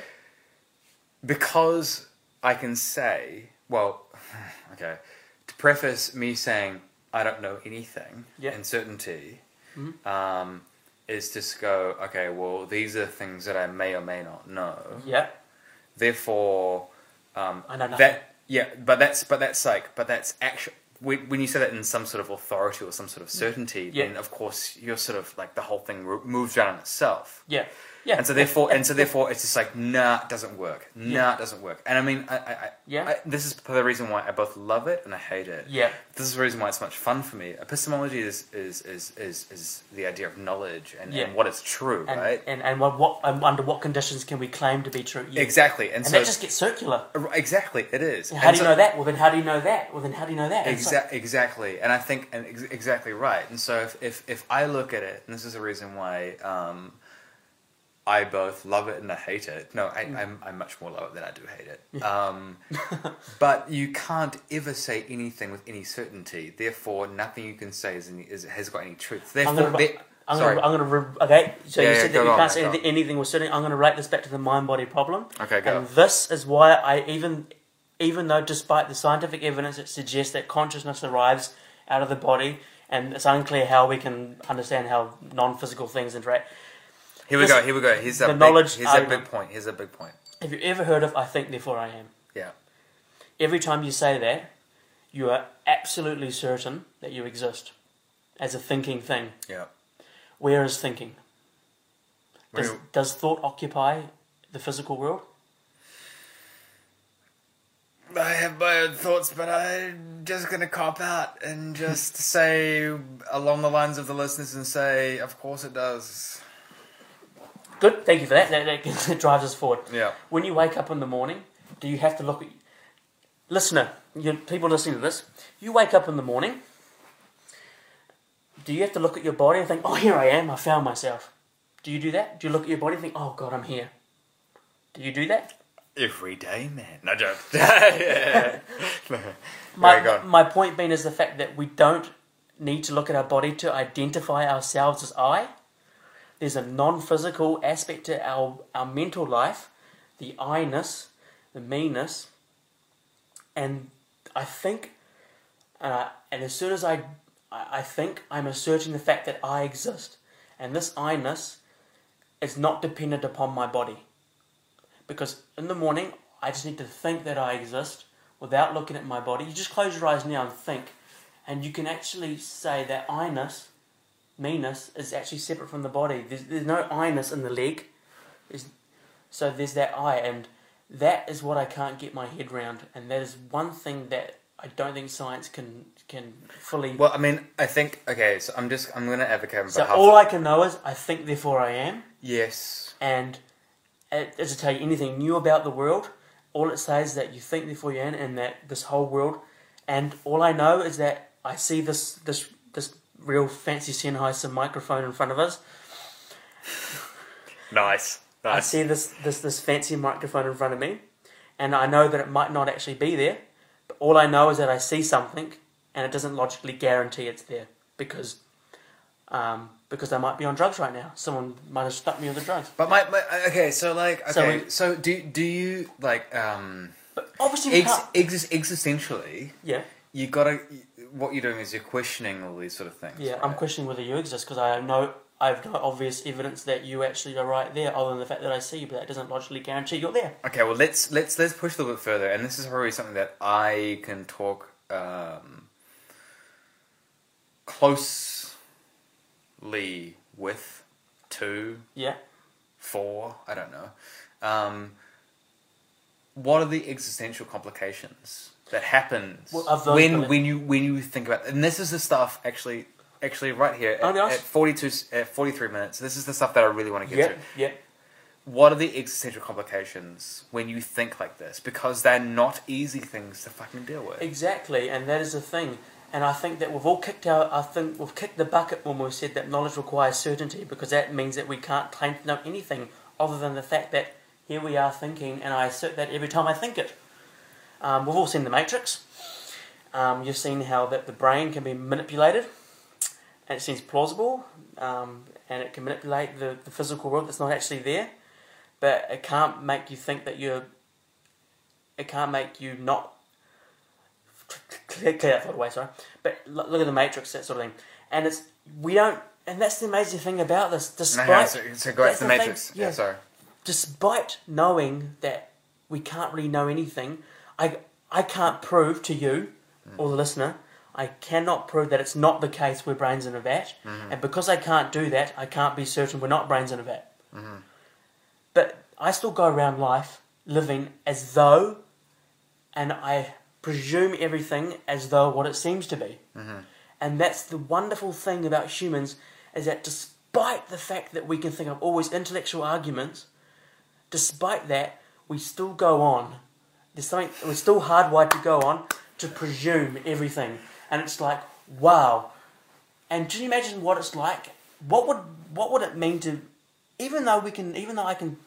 because I can say, well, *laughs* okay, to preface me saying I don't know anything Yeah. in certainty, Mhm. um, is just go, okay, well, these are things that I may or may not know. yeah, Therefore, um, I know nothing. that yeah, but that's but that's like but that's actually. When when you say that in some sort of authority or some sort of certainty, Yeah. then of course you're sort of like the whole thing moves around on itself. yeah, Yeah. And so therefore, and so therefore, it's just like, nah, it doesn't work. Nah, Yeah. it doesn't work. And I mean, I, I, I, Yeah. I- this is the reason why I both love it and I hate it. Yeah. This is the reason why it's much fun for me. Epistemology is is is is, is the idea of knowledge and, Yeah. and what is true, And, right? and, and what, what, um, under what conditions can we claim to be true? Yeah. Exactly. And, And so that just gets circular. exactly it is. How do you know that? Well, then how do you know that? Well, then how do you know that? Like- exactly, and I think and ex- exactly right. And so if, if if I look at it, and this is the reason why um, I both love it and I hate it. No, I, Mm. I'm I'm much more love it than I do hate it. Um, *laughs* but you can't ever say anything with any certainty. Therefore, nothing you can say is, any, is has got any truth. Therefore, I'm gonna, re- okay. So Yeah, you said go that you on, can't say go anything, with certainty. I'm gonna relate this back to the mind-body problem. Okay, go. And this is why I even, even though despite the scientific evidence that suggests that consciousness arrives out of the body, and it's unclear how we can understand how non-physical things interact. Here we this- go. Here we go. Here's a the big, knowledge Here's a big point. Here's a big point. Have you ever heard of "I think, therefore I am"? Yeah. Every time you say that, you are absolutely certain that you exist as a thinking thing. Yeah. Where is thinking? Does, Where- does thought occupy the physical world? I have my own thoughts, but I'm just going to cop out and just *laughs* say along the lines of the listeners and say, of course it does. Good, thank you for that. That, *laughs* that, drives us forward. Yeah. When you wake up in the morning, do you have to look at listener? You people listening to this, you wake up in the morning. Do you have to look at your body and think, "Oh, here I am. I found myself." Do you do that? Do you look at your body and think, "Oh God, I'm here"? Do you do that? Every day, man. No joke. *laughs* My, my point being is the fact that we don't need to look at our body to identify ourselves as I. There's a non physical aspect to our, our mental life, the I ness, the me-ness. And I think, uh, and as soon as I, I think, I'm asserting the fact that I exist. And this I ness is not dependent upon my body. Because in the morning, I just need to think that I exist without looking at my body. You just close your eyes now and think, and you can actually say that I-ness, me-ness, is actually separate from the body. There's, there's no I-ness in the leg. There's, so there's that I, and that is what I can't get my head round, and that is one thing that I don't think science can can fully. Well, I mean, I think okay. So I'm just I'm going to advocate on so all I can know is I think, therefore I am. yes. and it doesn't tell you anything new about the world. All it says is that you think therefore you in, and that this whole world. And all I know is that I see this this this real fancy Sennheiser microphone in front of us. *laughs* Nice. I see this this this fancy microphone in front of me, and I know that it might not actually be there. But all I know is that I see something, and it doesn't logically guarantee it's there because. Um, because I might be on drugs right now. Someone might have stuck me with the drugs. But my, my okay. So like So okay. we- So, do do you like um But obviously, we ex, ex, existentially? Yeah. You gotta. What you're doing is you're questioning all these sort of things. Yeah, right? I'm questioning whether you exist because I have no, I have no obvious evidence that you actually are right there, other than the fact that I see you. But that doesn't logically guarantee you're there. Okay, well let's let's let's push a little bit further, and this is probably something that I can talk um, closely with, to, Yeah, for, I don't know. Um, what are the existential complications that happens Well, when when you when you think about and this is the stuff actually actually right here Oh, at, nice. at 42 at 43 minutes this is the stuff that I really want to get yeah, to yeah. what are the existential complications when you think like this? Because they're not easy things to fucking deal with. Exactly, and that is the thing. And I think that we've all kicked our, I think we've kicked the bucket when we said that knowledge requires certainty, because that means that we can't claim to know anything other than the fact that here we are thinking, and I assert that every time I think it. Um, we've all seen The Matrix. Um, you've seen how that the brain can be manipulated, and it seems plausible, um, and it can manipulate the, the physical world that's not actually there, but it can't make you think that you're. It can't make you not clear, clear that thought away, sorry. But look, at the Matrix, that sort of thing, and it's we don't, and that's the amazing thing about this. No, Despite hang on, so, so go back to the the thing, yeah. yeah. sorry. despite knowing that we can't really know anything, I I can't prove to you or the listener. I cannot prove that it's not the case we're brains in a vat, and because I can't do that, I can't be certain we're not brains in a vat. But I still go around life living as though, and I presume everything as though what it seems to be. Mm-hmm. And that's the wonderful thing about humans is that despite the fact that we can think of always intellectual arguments, despite that, we still go on. There's something we're still hardwired to go on to presume everything, and it's like wow. And can you imagine what it's like? What would what would it mean to, even though we can, even though I can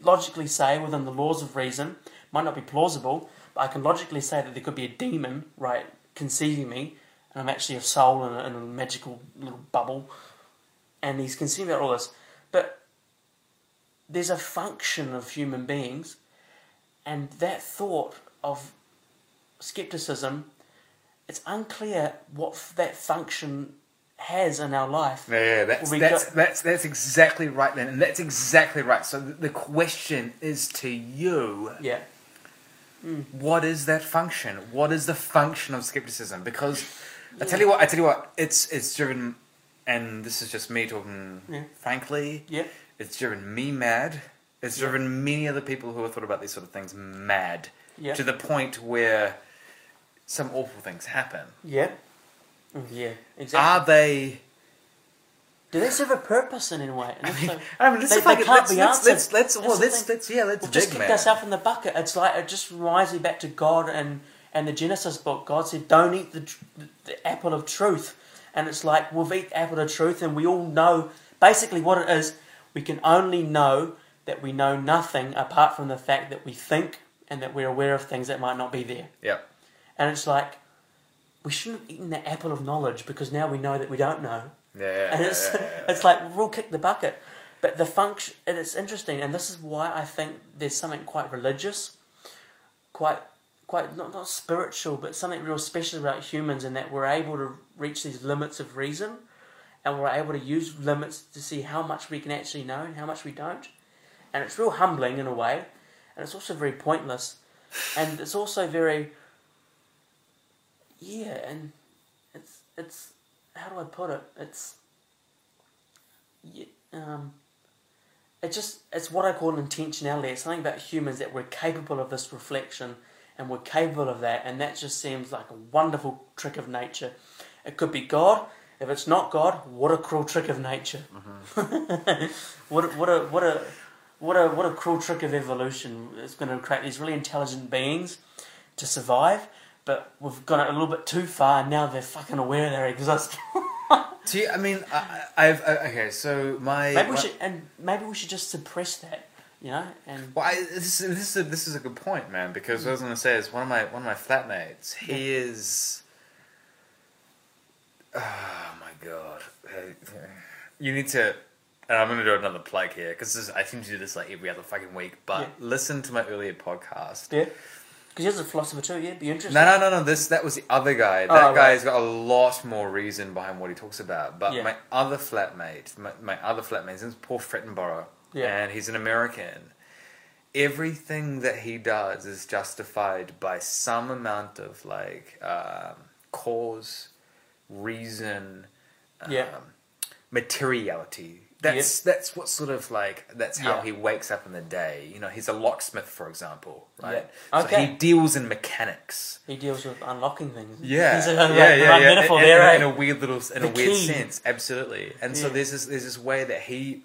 logically say within the laws of reason, might not be plausible, but I can logically say that there could be a demon, right, conceiving me, and I'm actually a soul in a, in a magical little bubble, and he's conceiving all this. But there's a function of human beings, and that thought of skepticism, it's unclear what f- that function has in our life. Yeah, that's, that's, that's, that's exactly right, man. And that's exactly right. So the, the question is to you Yeah, what is that function? What is the function of skepticism? Because I tell you what, I tell you what, it's it's driven, and this is just me talking Yeah. frankly. yeah, It's driven me mad. It's Yeah. driven many other people who have thought about these sort of things mad yeah, to the point where some awful things happen. yeah, Mm, yeah. Exactly. Are they? Do they serve a purpose in any way? And I mean, I mean, let's, They- if I they can't let's, be let's, answered. let's, well, let's, let's, yeah, let's we'll dig, just kick man. ourselves in the bucket. It's like it just reminds me back to God and and the Genesis book. God said, "Don't eat the, tr- the apple of truth," and it's like we've eat the apple of truth, and we all know basically what it is. We can only know that we know nothing apart from the fact that we think and that we're aware of things that might not be there. Yeah. And it's like we shouldn't have eaten the apple of knowledge because now we know that we don't know. Yeah, yeah, *laughs* and yeah, it's yeah, yeah. it's like we'll kick the bucket. But the function, and it's interesting, and this is why I think there's something quite religious, quite quite not not spiritual, but something real special about humans, in that we're able to reach these limits of reason, and we're able to use limits to see how much we can actually know and how much we don't, and it's real humbling in a way, and it's also very pointless, and it's also very yeah, and it's it's how do I put it? It's yeah, um, it's just it's what I call intentionality. It's something about humans that we're capable of this reflection, and we're capable of that, and that just seems like a wonderful trick of nature. It could be God. If it's not God, what a cruel trick of nature! *laughs* what a, what a what a what a what a cruel trick of evolution! It's going to create these really intelligent beings to survive, but we've gone a little bit too far, and now they're fucking aware they exist. *laughs* Do you, I mean, I, uh, okay. So my Maybe we my- should, and maybe we should just suppress that, you know. And Well, I, this, is- this is a, this is a good point, man. Because what I was going to say is one of my one of my flatmates. He is. *sighs* Oh my god! You need to. And I'm going to do another plug here because I seem to do this like every other fucking week. But Yeah. listen to my earlier podcast. yeah, because he's a philosopher too. Yeah, be interesting. No, no, no, no. This that was the other guy. That Oh, right. guy's got a lot more reason behind what he talks about. But Yeah. my other flatmate, my, my other flatmate, his name's Paul Frettenborough, Yeah. and he's an American. Everything that he does is justified by some amount of like um, cause, reason, um, Yeah. materiality. That's that's what sort of like that's how Yeah. he wakes up in the day. You know, he's a locksmith, for example, right? Yeah. So Okay. he deals in mechanics. He deals with unlocking things. Yeah, *laughs* He's a, yeah, like, yeah, yeah. metaphor in, there, in, eh? in a weird little, in The a weird key. sense, absolutely. And so Yeah. there's this, there's this way that he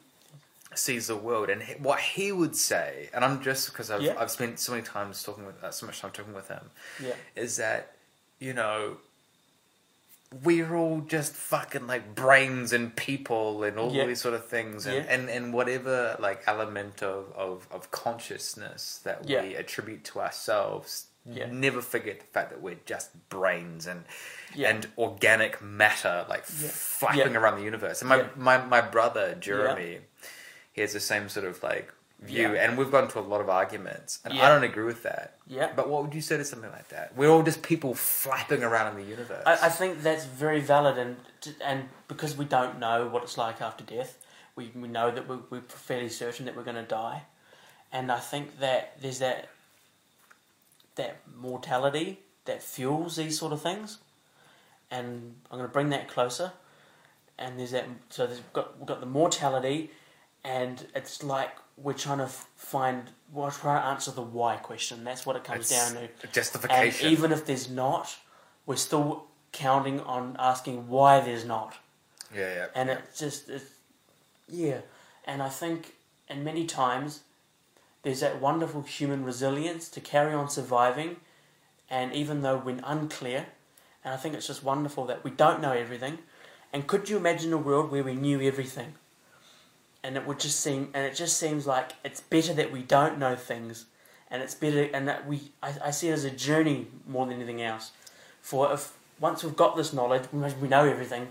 sees the world, and he, what he would say, and I'm just because I've Yeah. I've spent so many times talking with, uh, so much time talking with him, Yeah, is that you know we're all just fucking like brains and people and all Yeah. these sort of things and, Yeah. and, and whatever like element of, of, of consciousness that Yeah. we attribute to ourselves Yeah. never forget the fact that we're just brains and Yeah. and organic matter like Yeah. flapping Yeah. around the universe and my, Yeah. my, my brother Jeremy he has the same sort of like view Yeah. and we've gone to a lot of arguments and Yeah. I don't agree with that yeah. but what would you say to something like that? We're all just people flapping around in the universe. I, I think that's very valid, and and because we don't know what it's like after death, we, we know that we're, we're fairly certain that we're going to die, and I think that there's that that mortality that fuels these sort of things, and I'm going to bring that closer, and there's that so there's got we've got the mortality, and it's like we're trying to find, we're trying to answer the why question. That's what it comes It's down to. a And justification. even if there's not, we're still counting on asking why there's not. yeah, yeah. And it just, it's, yeah. And I think, and many times, there's that wonderful human resilience to carry on surviving, and even though we're unclear, and I think it's just wonderful that we don't know everything. And could you imagine a world where we knew everything? And it would just seem, and it just seems like it's better that we don't know things, and it's better, and that we, I, I see it as a journey more than anything else. For if once we've got this knowledge, we know everything.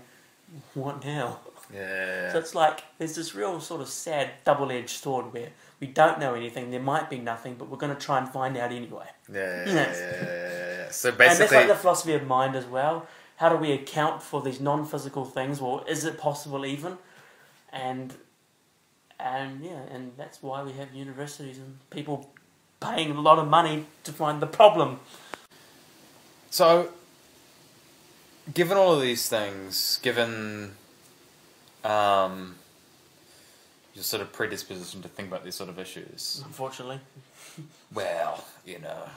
What now? yeah. So it's like there's this real sort of sad double-edged sword where we don't know anything. There might be nothing, but we're going to try and find out anyway. yeah, yeah, yeah, yeah, yeah. So and that's like the philosophy of mind as well. How do we account for these non-physical things? Well, is it possible even? And and yeah, and that's why we have universities and people paying a lot of money to find the problem. So, given all of these things, given um, your sort of predisposition to think about these sort of issues, Unfortunately, *laughs* well, you know,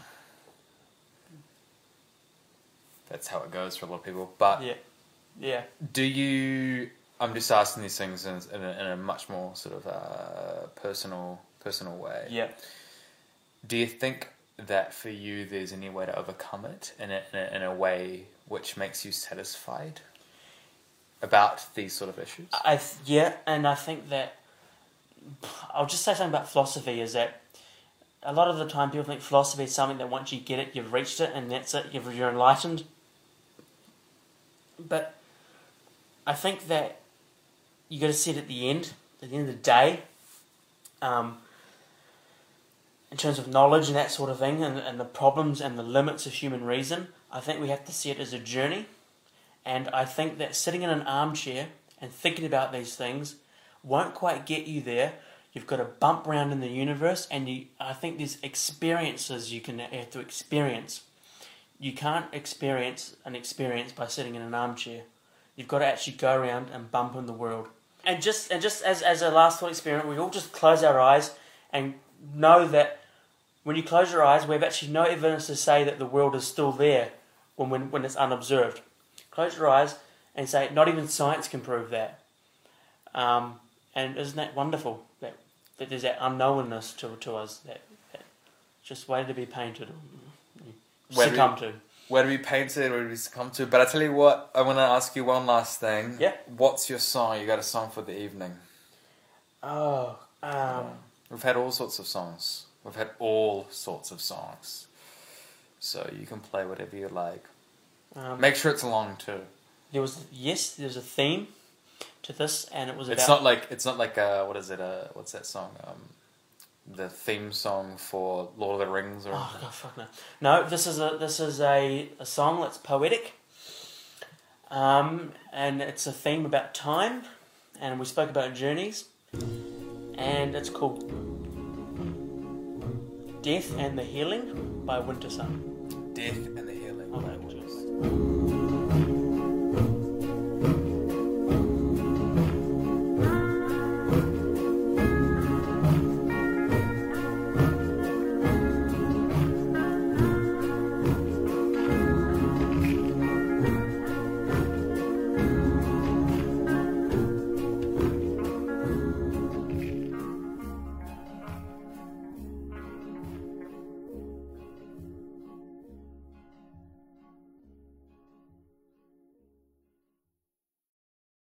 that's how it goes for a lot of people. But yeah, yeah. do you? I'm just asking these things in, in, a, in a much more sort of uh, personal, personal way. Yeah. Do you think that for you there's any way to overcome it in a, in a, in a way which makes you satisfied about these sort of issues? I th- yeah, and I think that I'll just say something about philosophy is that a lot of the time people think philosophy is something that once you get it, you've reached it, and that's it. You've, you're enlightened. But I think that you got to see it at the end. At the end of the day, um, in terms of knowledge and that sort of thing, and, and the problems and the limits of human reason, I think we have to see it as a journey. And I think that sitting in an armchair and thinking about these things won't quite get you there. You've got to bump around in the universe, and you, I think there's experiences you can have to experience. You can't experience an experience by sitting in an armchair. You've got to actually go around and bump in the world. And just and just as, as a last thought experiment, we all just close our eyes and know that when you close your eyes, we have actually no evidence to say that the world is still there when, when, when it's unobserved. Close your eyes and say, not even science can prove that. Um, and isn't that wonderful that, that there's that unknownness to, to us that, that just waited to be painted, succumb to? Where do we paint it? Where do we come to? But I tell you what, I want to ask you one last thing. Yeah. What's your song? You got a song for the evening? Oh, um, We've had all sorts of songs. We've had all sorts of songs. So you can play whatever you like. um, Make sure it's long too. there was yes, there's a theme to this, and it was It's about not like it's not like uh, what is it? Uh, what's that song? Um, the theme song for Lord of the Rings, or Oh god, fuck no. No, this is a this is a, a song that's poetic. Um, and it's a theme about time, and we spoke about journeys, and it's called "Death and the Healing" by Wintersun. Death and the Healing. Oh,